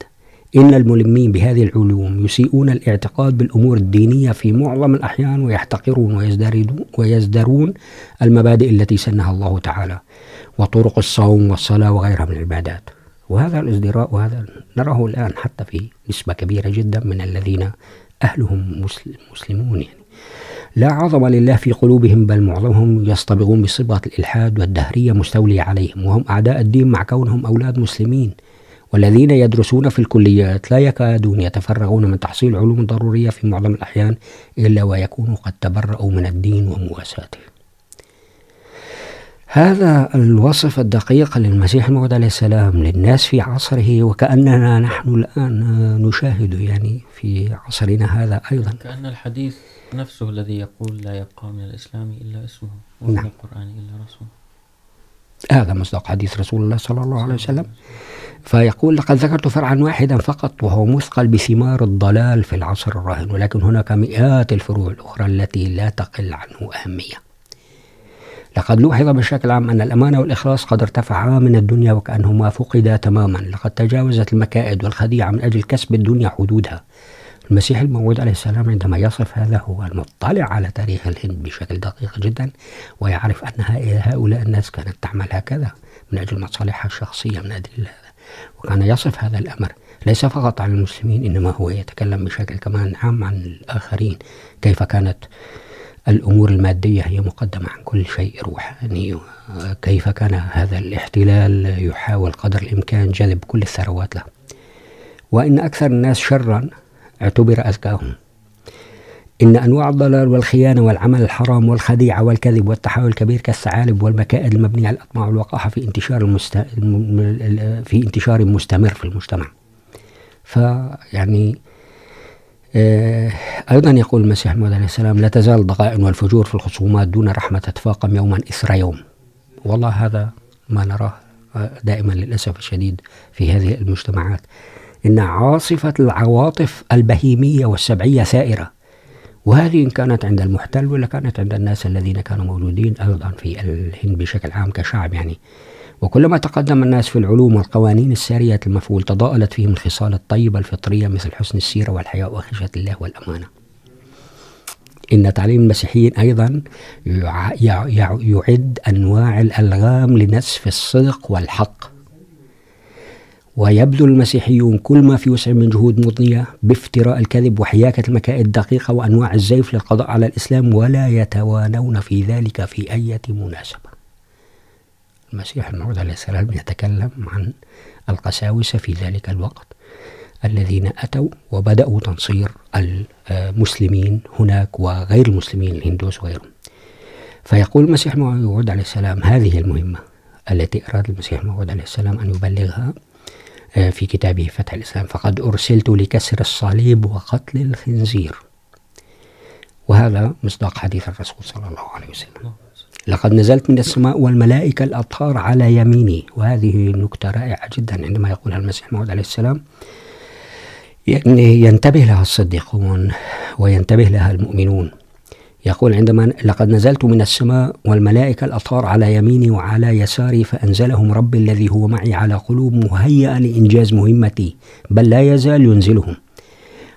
Speaker 4: إن الملمين بهذه العلوم يسيئون الاعتقاد بالأمور الدينية في معظم الأحيان ويحتقرون ويزدرون المبادئ التي سنها الله تعالى وطرق الصوم والصلاة وغيرها من العبادات. وهذا الازدراء وهذا نراه الآن حتى في نسبة كبيرة جدا من الذين أهلهم مسلمون يعني. لا عظم لله في قلوبهم، بل معظمهم يصطبغون بصبغة الإلحاد والدهرية مستولية عليهم، وهم أعداء الدين مع كونهم أولاد مسلمين. والذين يدرسون في الكليات لا يكادون يتفرغون من تحصيل علوم ضرورية في معظم الأحيان إلا ويكونوا قد تبرأوا من الدين ومواساته هذا الوصف الدقيق للمسيح الموعود عليه السلام للناس في عصره وكأننا نحن الآن نشاهد يعني في عصرنا هذا أيضا.
Speaker 3: كأن الحديث نفسه الذي يقول لا يبقى من الإسلام إلا اسمه ومن
Speaker 4: نعم.
Speaker 3: القرآن إلا رسوله.
Speaker 4: هذا مصداق حديث رسول الله صلى الله عليه وسلم. فيقول، لقد ذكرت فرعا واحدا فقط، وهو مثقل بثمار الضلال في العصر الراهن، ولكن هناك مئات الفروع الأخرى التي لا تقل عنه أهمية. لقد لوحظ بشكل عام أن الأمانة والإخلاص قد ارتفعا من الدنيا، وكأنهما فقدا تماما. لقد تجاوزت المكائد والخديعة من أجل كسب الدنيا حدودها. المسيح الموعود عليه السلام عندما يصف هذا هو المطلع على تاريخ الهند بشكل دقيق جدا، ويعرف أن هؤلاء الناس كانت تعمل هكذا من أجل مصالحها الشخصية من أجل هذا. وكان يصف هذا الأمر ليس فقط عن المسلمين، إنما هو يتكلم بشكل كمان عام عن الآخرين، كيف كانت الأمور المادية هي مقدمة عن كل شيء روحاني كيف كان هذا الاحتلال يحاول قدر الإمكان جذب كل الثروات له. وإن أكثر الناس شرا اعتبر أذكاهم إن أنواع الضلال والخيانة والعمل الحرام والخديعة والكذب والتحول الكبير كالثعالب والمكائد المبنية على الأطماع والوقاحة في انتشار المست... في انتشار مستمر في المجتمع. فيعني أيضا يقول المسيح الموعود عليه السلام لا تزال الضغائن والفجور في الخصومات دون رحمة تتفاقم يوما إثر يوم. والله هذا ما نراه دائما للأسف الشديد في هذه المجتمعات. إن عاصفة العواطف البهيمية والسبعية سائرة. وهذه إن كانت عند المحتل ولا كانت عند الناس الذين كانوا موجودين أيضا في الهند بشكل عام كشعب يعني. وكلما تقدم الناس في العلوم والقوانين السارية المفعول تضاءلت فيهم الخصال الطيبة الفطرية مثل حسن السيرة والحياء وخشية الله والأمانة. إن تعليم المسيحيين أيضا يعد أنواع الألغام لنسف الصدق والحق. ويبذل المسيحيون كل ما في وسع من جهود مضنية بافتراء الكذب وحياكة المكائد الدقيقة وأنواع الزيف للقضاء على الإسلام ولا يتوانون في ذلك في أي مناسبة. المسيح الموعود عليه السلام يتكلم عن القساوسة في ذلك الوقت. الذين أتوا وبدأوا تنصير المسلمين هناك وغير المسلمين، الهندوس وغيرهم. فيقول المسيح الموعود عليه السلام هذه المهمة التي أراد المسيح الموعود عليه السلام أن يبلغها. في كتابه فتح الإسلام. فقد أرسلت لكسر الصليب وقتل الخنزير. وهذا مصداق حديث الرسول صلى الله عليه وسلم. لقد نزلت من السماء والملائكة الأطهار على يميني. وهذه نكتة رائعة جدا عندما يقولها المسيح الموعود عليه السلام. يعني ينتبه لها الصديقون وينتبه لها المؤمنون. يقول عندما لقد نزلت من السماء والملائكة الأطهار على يميني وعلى يساري فأنزلهم ربي الذي هو معي على قلوب مهيئة لإنجاز مهمتي، بل لا يزال ينزلهم.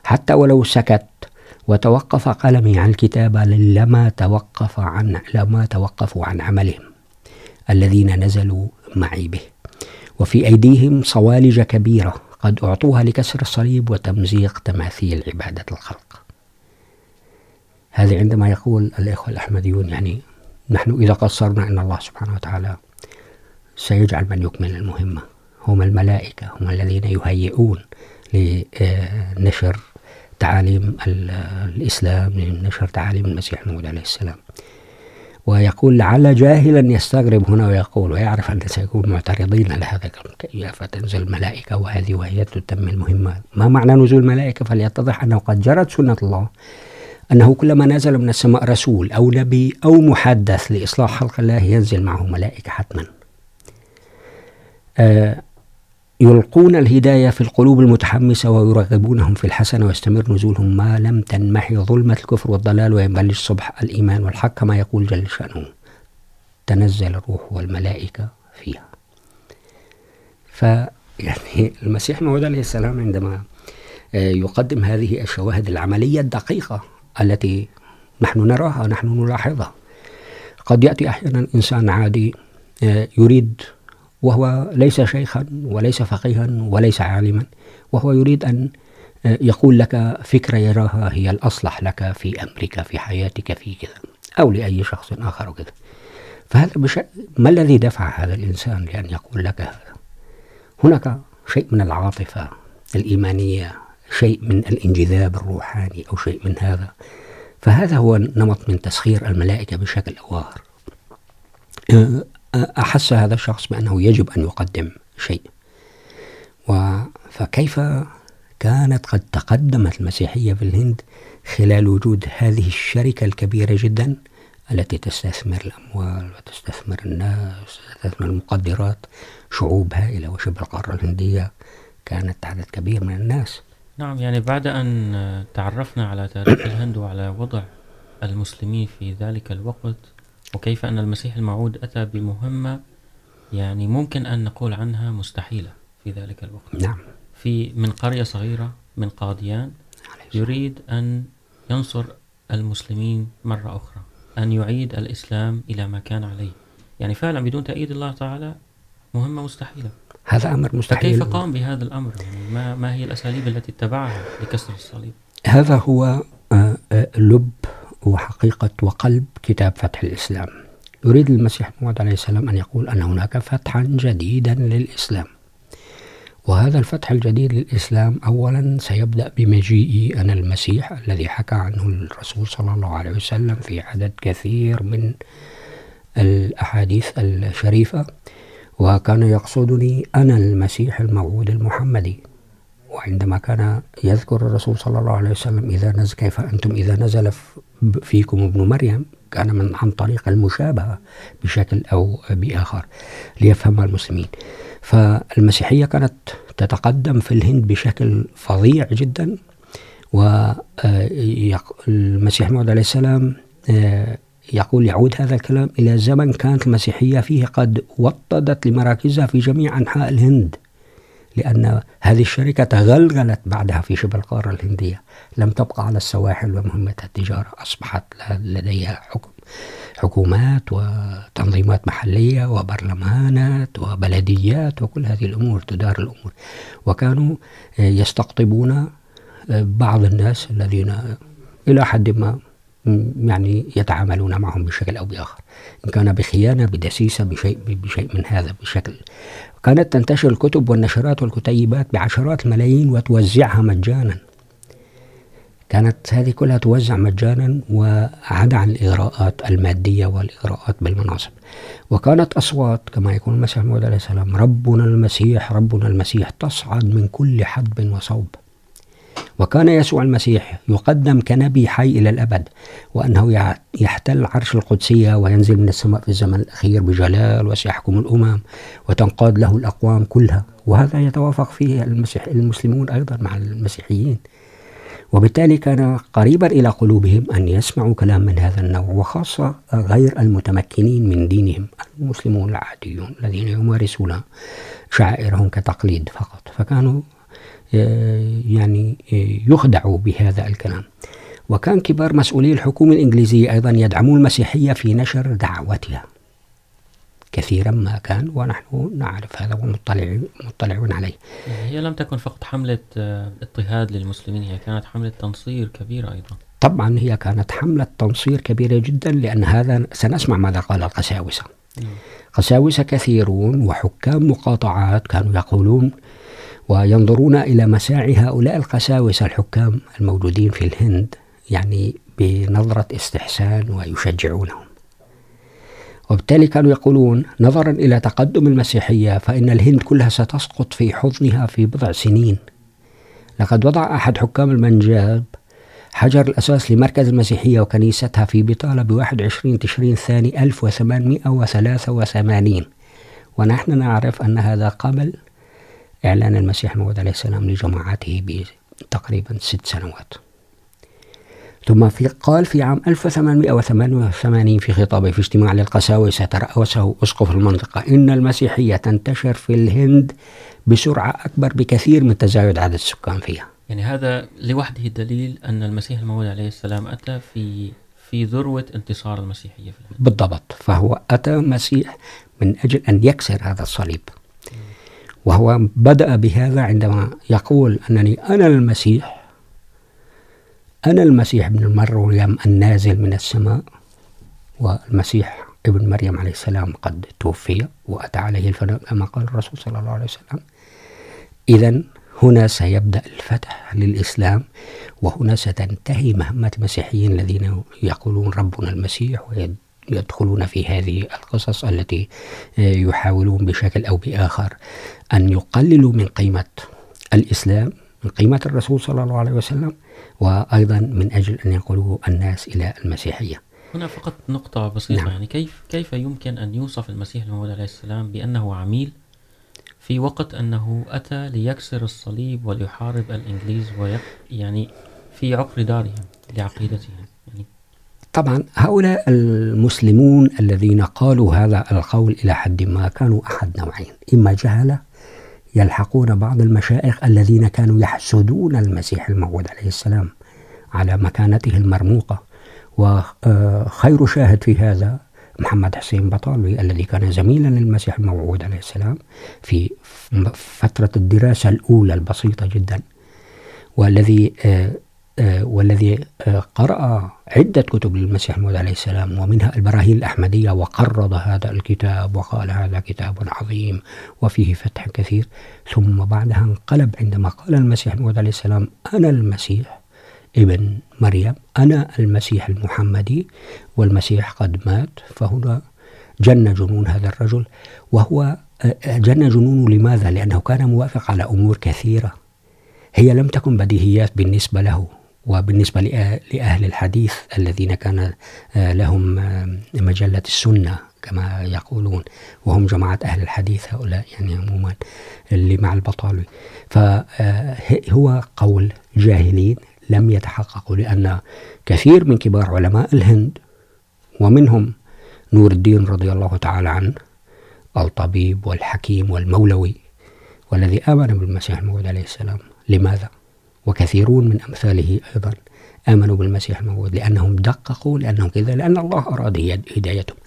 Speaker 4: حتى ولو سكت وتوقف قلمي عن الكتابة لما توقف عن لما توقفوا عن عملهم الذين نزلوا معي به. وفي أيديهم صوالج كبيرة قد أعطوها لكسر الصليب وتمزيق تماثيل عبادة الخلق. هذه عندما يقول الإخوة الأحمديون، يعني نحن إذا قصرنا أن الله سبحانه وتعالى سيجعل من يكمل المهمة. هم الملائكة، هم الذين يهيئون لنشر تعاليم الإسلام، لنشر تعاليم المسيح الموعود عليه السلام. ويقول لعل جاهلا يستغرب هنا ويقول ويعرف أن سيكون معترضين على هذا كيف تنزل الملائكة وهذه وهي تتم المهمة؟ ما معنى نزول الملائكة؟ فليتضح أنه قد جرت سنة الله. أنه كلما نزل من السماء رسول أو نبي أو محدث لإصلاح خلق الله ينزل معه ملائكة حتما. يلقون الهداية في القلوب المتحمسة ويرغبونهم في الحسنة ويستمر نزولهم ما لم تنمحي ظلمة الكفر والضلال وينبلج صبح الإيمان والحق كما يقول جل شأنه. تنزل الروح والملائكة فيها. فيعني المسيح موعود عليه السلام عندما يقدم هذه الشواهد العملية الدقيقة التي نحن نراها، نحن نلاحظها. قد يأتي أحيانا إنسان عادي يريد وهو ليس شيخا وليس فقيها وليس عالما، وهو يريد أن يقول لك فكرة يراها هي الأصلح لك في أمرك، في حياتك، في كذا، أو لأي شخص آخر وكذا. فهذا بش... ما الذي دفع هذا الإنسان لأن يقول لك هذا؟ هناك شيء من العاطفة الإيمانية شيء من الانجذاب الروحاني أو شيء من هذا. فهذا هو نمط من تسخير الملائكة بشكل أو آخر أحس هذا الشخص بأنه يجب أن يقدم شيء. فكيف كانت قد تقدمت المسيحية في الهند خلال وجود هذه الشركة الكبيرة جدا التي تستثمر الأموال وتستثمر الناس وتستثمر المقدرات شعوب هائلة وشبه القارة الهندية، كانت عدد كبير من الناس.
Speaker 3: نعم يعني بعد أن تعرفنا على تاريخ الهند وعلى وضع المسلمين في ذلك الوقت وكيف أن المسيح الموعود أتى بمهمة يعني ممكن أن نقول عنها مستحيلة في ذلك الوقت.
Speaker 4: نعم.
Speaker 3: في من قرية صغيرة من قاديان يريد أن ينصر المسلمين مرة أخرى أن يعيد الإسلام إلى ما كان عليه. يعني فعلا بدون تأييد الله تعالى مهمة مستحيلة.
Speaker 4: هذا أمر مستحيل.
Speaker 3: فكيف قام بهذا الأمر؟ يعني ما, ما هي الأساليب التي اتبعها لكسر الصليب؟
Speaker 4: هذا هو لب وحقيقة وقلب كتاب فتح الإسلام. يريد المسيح موعد عليه السلام أن يقول أن هناك فتحا جديدا للإسلام. وهذا الفتح الجديد للإسلام أولا سيبدأ بمجيء أنا المسيح الذي حكى عنه الرسول صلى الله عليه وسلم في عدد كثير من الأحاديث الشريفة وكان يقصدني أنا المسيح الموعود المحمدي. وعندما كان يذكر الرسول صلى الله عليه وسلم إذا نزل كيف أنتم إذا نزل فيكم ابن مريم؟ كان من، عن طريق المشابهة بشكل أو بآخر ليفهم المسلمين. فالمسيحية كانت تتقدم في الهند بشكل فظيع جدا والمسيح موعود عليه السلام يقول يعود هذا الكلام إلى زمن كانت المسيحية فيه قد وطدت لمراكزها في جميع أنحاء الهند، لأن هذه الشركة تغلغلت بعدها في شبه القارة الهندية. لم تبقى على السواحل ومهمة التجارة، أصبحت لديها حكم، حكومات وتنظيمات محلية وبرلمانات وبلديات وكل هذه الأمور، تدار الأمور. وكانوا يستقطبون بعض الناس الذين إلى حد ما يعني يتعاملون معهم بشكل أو بآخر. إن كان بخيانة بدسيسة بشيء, بشيء من هذا بشكل كانت تنتشر الكتب والنشرات والكتيبات بعشرات الملايين وتوزعها مجانا. كانت هذه كلها توزع مجانا وعدا عن الإغراءات المادية والإغراءات بالمناصب. وكانت أصوات كما يقول المسيح موعود عليه السلام ربنا المسيح ربنا المسيح تصعد من كل حدب وصوب. وكان يسوع المسيح يقدم كنبي حي إلى الأبد، وأنه يحتل عرش القدسية وينزل من السماء في الزمن الأخير بجلال وسيحكم الأمم، وتنقاد له الأقوام كلها. وهذا يتوافق فيه المسيح، المسلمون أيضا مع المسيحيين. وبالتالي كان قريبا إلى قلوبهم أن يسمعوا كلام من هذا النوع، وخاصة غير المتمكنين من دينهم، المسلمون العاديون الذين يمارسون شعائرهم كتقليد فقط. فكانوا يعني يخدعوا بهذا الكلام. وكان كبار مسؤولي الحكومة الإنجليزية أيضا يدعمون المسيحية في نشر دعوتها. كثيرا ما كان ونحن نعرف هذا ومطلعون عليه.
Speaker 3: هي لم تكن فقط حملة اضطهاد للمسلمين هي كانت حملة تنصير كبيرة أيضا.
Speaker 4: طبعا هي كانت حملة تنصير كبيرة جدا لأن هذا سنسمع ماذا قال القساوسة. قساوسة كثيرون وحكام مقاطعات كانوا يقولون وينظرون إلى مساعي هؤلاء القساوسة الحكام الموجودين في الهند، يعني بنظرة استحسان ويشجعونهم. وبالتالي كانوا يقولون نظرا إلى تقدم المسيحية، فإن الهند كلها ستسقط في حضنها في بضع سنين. لقد وضع أحد حكام المنجاب حجر الأساس لمركز المسيحية وكنيستها في بطالة بواحد وعشرين تشرين ثاني ألف وثمانمائة وثلاثة وثمانين. ونحن نعرف أن هذا قبل إعلان المسيح موعود عليه السلام لجماعته بتقريبا ست سنوات. ثم في قال في عام 1888 في خطابه في اجتماع للقساوسة ترأسه أسقف المنطقة. إن المسيحية تنتشر في الهند بسرعة أكبر بكثير من تزايد عدد السكان فيها.
Speaker 3: يعني هذا لوحده دليل أن المسيح الموعود عليه السلام أتى في في ذروة انتصار المسيحية في الهند.
Speaker 4: بالضبط. فهو أتى مسيح من أجل أن يكسر هذا الصليب. وهو بدأ بهذا عندما يقول أنني أنا المسيح. أنا المسيح ابن مريم النازل من السماء، والمسيح ابن مريم عليه السلام قد توفي وأتى عليه الفناء كما قال الرسول صلى الله عليه وسلم. إذا هنا سيبدأ الفتح للإسلام، وهنا ستنتهي مهمة المسيحيين الذين يقولون ربنا المسيح ويدخلون في هذه القصص التي يحاولون بشكل أو بآخر أن يقللوا من قيمة الإسلام من قيمة الرسول صلى الله عليه وسلم وأيضا من أجل أن يقولوا الناس إلى المسيحية.
Speaker 3: هنا فقط نقطة بسيطة نعم. يعني كيف كيف يمكن أن يوصف المسيح الموعود عليه السلام بأنه عميل؟ في وقت أنه أتى ليكسر الصليب وليحارب الإنجليز ويق يعني في عقر دارهم لعقيدتهم يعني.
Speaker 4: طبعا هؤلاء المسلمون الذين قالوا هذا القول إلى حد ما كانوا أحد نوعين إما جهلة يلحقون بعض المشائخ الذين كانوا يحسدون المسيح الموعود عليه السلام على مكانته المرموقة. وخير شاهد في هذا محمد حسين بطالوي الذي كان زميلا للمسيح الموعود عليه السلام في فترة الدراسة الأولى البسيطة جدا، والذي والذي قرأ عدة كتب للمسيح الموعود عليه السلام، ومنها البراهين الأحمدية، وقرض هذا الكتاب، وقال هذا كتاب عظيم، وفيه فتح كثير. ثم بعدها انقلب عندما قال المسيح الموعود عليه السلام، أنا المسيح ابن مريم، أنا المسيح المحمدي، والمسيح قد مات، فهنا جن جنون هذا الرجل. وهو جن جنونه لماذا؟ لأنه كان موافق على أمور كثيرة. هي لم تكن بديهيات بالنسبة له. وبالنسبة لأهل الحديث الذين كان لهم مجلة السنة كما يقولون، وهم جماعة أهل الحديث هؤلاء، يعني عموما اللي مع البطالوي فهو قول جاهلين لم يتحققوا، لأن كثير من كبار علماء الهند ومنهم نور الدين رضي الله تعالى عنه، الطبيب والحكيم والمولوي، والذي آمن بالمسيح الموعود عليه السلام لماذا؟ وكثيرون من أمثاله أيضا آمنوا بالمسيح الموعود لأنهم دققوا، لأنهم كذا لأن الله أراد هدايتهم.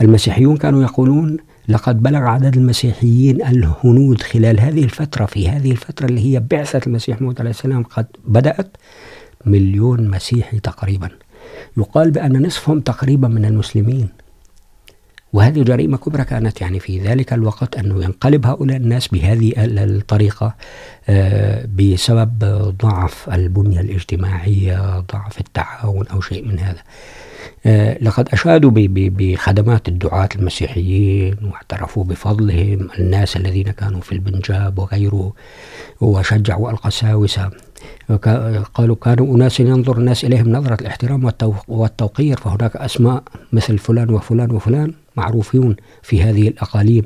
Speaker 4: المسيحيون كانوا يقولون لقد بلغ عدد المسيحيين الهنود خلال هذه الفترة، في هذه الفترة اللي هي بعثة المسيح الموعود عليه السلام قد بدأت مليون مسيحي تقريبا. يقال بأن نصفهم تقريبا من المسلمين. وهذه جريمة كبرى كانت يعني في ذلك الوقت أنه ينقلب هؤلاء الناس بهذه الطريقة بسبب ضعف البنية الاجتماعية، ضعف التعاون أو شيء من هذا. لقد أشادوا بخدمات الدعاة المسيحيين واعترفوا بفضلهم، الناس الذين كانوا في البنجاب وغيره، وشجعوا القساوسة. قالوا كانوا أناس ينظر الناس إليهم نظرة الاحترام والتوقير، فهناك أسماء مثل فلان وفلان وفلان معروفون في هذه الأقاليم.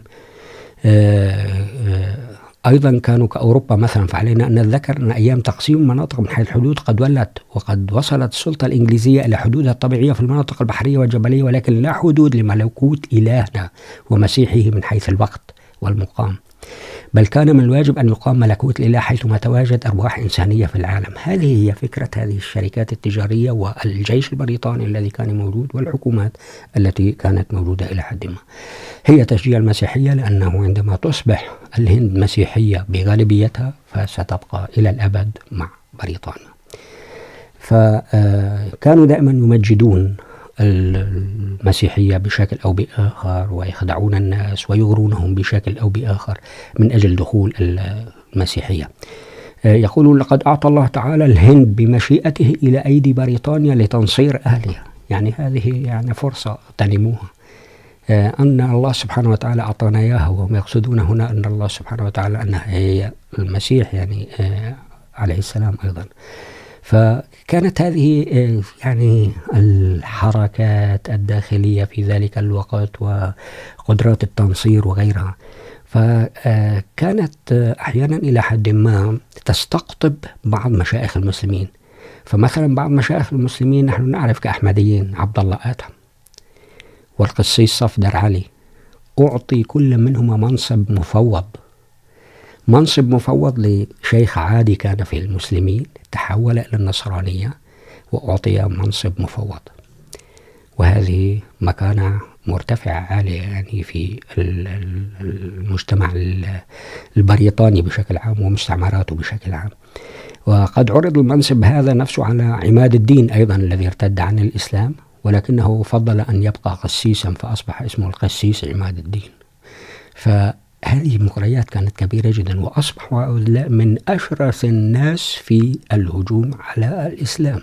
Speaker 4: أيضا كانوا كأوروبا مثلا، فعلينا أن نتذكر أن أيام تقسيم المناطق من حيث الحدود قد ولت وقد وصلت السلطة الإنجليزية إلى حدودها الطبيعية في المناطق البحرية والجبلية، ولكن لا حدود لملكوت إلهنا ومسيحه من حيث الوقت والمقام. بل كان من الواجب أن يقام ملكوت الإله حيثما تواجد أرواح إنسانية في العالم. هذه هي فكرة هذه الشركات التجارية والجيش البريطاني الذي كان موجود والحكومات التي كانت موجودة إلى حد ما. هي تشجيع المسيحية لأنه عندما تصبح الهند مسيحية بغالبيتها فستبقى إلى الأبد مع بريطانيا. فكانوا دائما يمجدون المسيحية بشكل أو بآخر، ويخدعون الناس ويغرونهم بشكل أو بآخر من أجل دخول المسيحية. يقولون لقد أعطى الله تعالى الهند بمشيئته إلى أيدي بريطانيا لتنصير أهلها. يعني هذه يعني فرصة تنموها أن الله سبحانه وتعالى أعطانا إياها، وهم يقصدون هنا أن الله سبحانه وتعالى أنها هي المسيح، يعني عليه السلام أيضا. فكانت هذه، يعني الحركات الداخلية في ذلك الوقت وقدرات التنصير وغيرها. فكانت أحيانا إلى حد ما تستقطب بعض مشايخ المسلمين. فمثلا بعض مشايخ المسلمين، نحن نعرف كأحمديين، عبد الله آدم والقسيس صفدر علي، أعطي كل منهما منصب مفوض. منصب مفوض لشيخ عادي كان في المسلمين، تحول إلى النصرانية وأعطي منصب مفوض. وهذه مكانة مرتفعة عالية يعني في المجتمع البريطاني بشكل عام ومستعمراته بشكل عام. وقد عرض المنصب هذا نفسه على عماد الدين أيضا الذي ارتد عن الإسلام، ولكنه فضل أن يبقى قسيسا فأصبح اسمه القسيس عماد الدين. ف فهذه المغريات كانت كبيرة جدا وأصبحوا من أشرس الناس في الهجوم على الإسلام.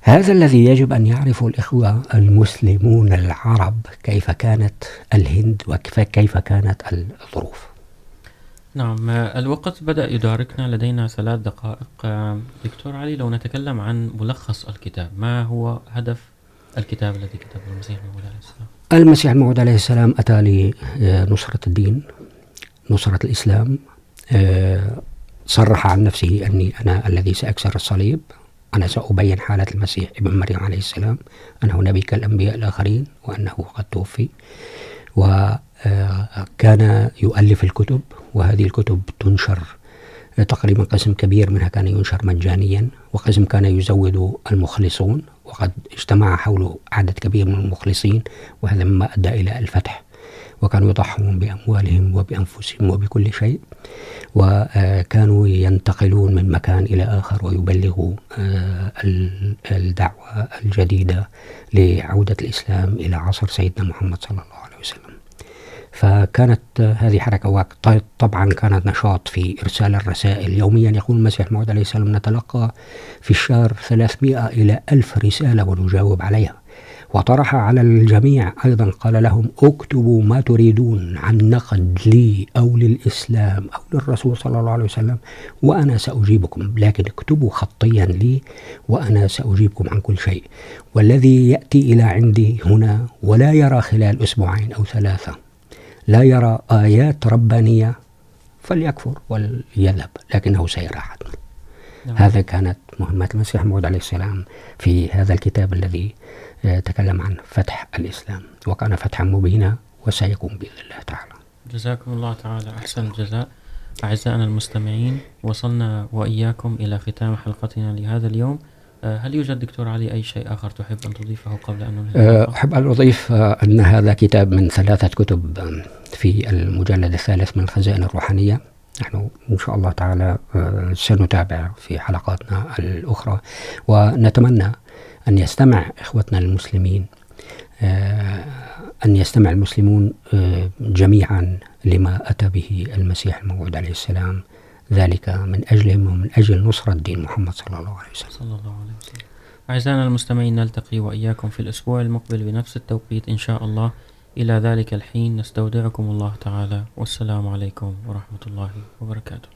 Speaker 4: هذا الذي يجب أن يعرفه الإخوة المسلمون العرب كيف كانت الهند وكيف كانت الظروف.
Speaker 3: نعم، الوقت بدأ يداركنا لدينا ثلاث دقائق. دكتور علي، لو نتكلم عن ملخص الكتاب، ما هو هدف الكتاب الذي كتبه المسيح الموعود عليه السلام
Speaker 4: المسيح الموعود عليه السلام أتى لنصرة الدين، نصرة الإسلام صرح عن نفسه أني أنا الذي سأكسر الصليب، أنا سأبين حالة المسيح ابن مريم عليه السلام، أنه نبي كالأنبياء الآخرين وأنه قد توفي وكان يؤلف الكتب، وهذه الكتب تنشر تقريبا قسم كبير منها كان ينشر مجانيا وقسم كان يزود المخلصون وقد اجتمع حوله عدد كبير من المخلصين، وهذا مما أدى إلى الفتح. وكانوا يضحون بأموالهم وبأنفسهم وبكل شيء، وكانوا ينتقلون من مكان إلى آخر ويبلغوا الدعوة الجديدة لعودة الإسلام إلى عصر سيدنا محمد صلى الله عليه وسلم. فكانت هذه حركة طبعا كانت نشاط في إرسال الرسائل يوميا. يقول المسيح الموعود عليه السلام، نتلقى في الشهر 300 إلى 1000 رسالة ونجاوب عليها وطرح على الجميع. أيضا قال لهم اكتبوا ما تريدون عن نقد لي أو للإسلام أو للرسول صلى الله عليه وسلم، وأنا سأجيبكم. لكن اكتبوا خطيا لي، وأنا سأجيبكم عن كل شيء. والذي يأتي إلى عندي هنا ولا يرى خلال أسبوعين أو ثلاثة. لا يرى آيات ربانية فليكفر وليذهب لكنه سيرى حتما. هذا كانت مهمة المسيح موعود عليه السلام في هذا الكتاب الذي تكلم عن فتح الإسلام وكان فتحا مبينا وسيكون بإذن الله تعالى.
Speaker 3: جزاكم الله تعالى. أحسن الجزاء. أعزائنا المستمعين وصلنا وإياكم إلى ختام حلقتنا لهذا اليوم. هل يوجد دكتور علي أي شيء آخر تحب أن تضيفه قبل أن ننهي؟
Speaker 4: أحب أن أضيف أن هذا كتاب من ثلاثة كتب في المجلد الثالث من الخزائن الروحانية. نحن إن شاء الله تعالى سنتابع في حلقاتنا الأخرى. ونتمنى أن يستمع إخوتنا المسلمين أن يستمع المسلمون جميعا لما أتى به المسيح الموعود عليه السلام. ذلك من أجلهم ومن أجل نصرة دين محمد صلى الله عليه وسلم.
Speaker 3: صلى الله عليه وسلم. أعزائنا المستمعين، نلتقي وإياكم في الأسبوع المقبل بنفس التوقيت إن شاء الله. إلى ذلك الحين، نستودعكم الله تعالى. والسلام عليكم ورحمة الله وبركاته.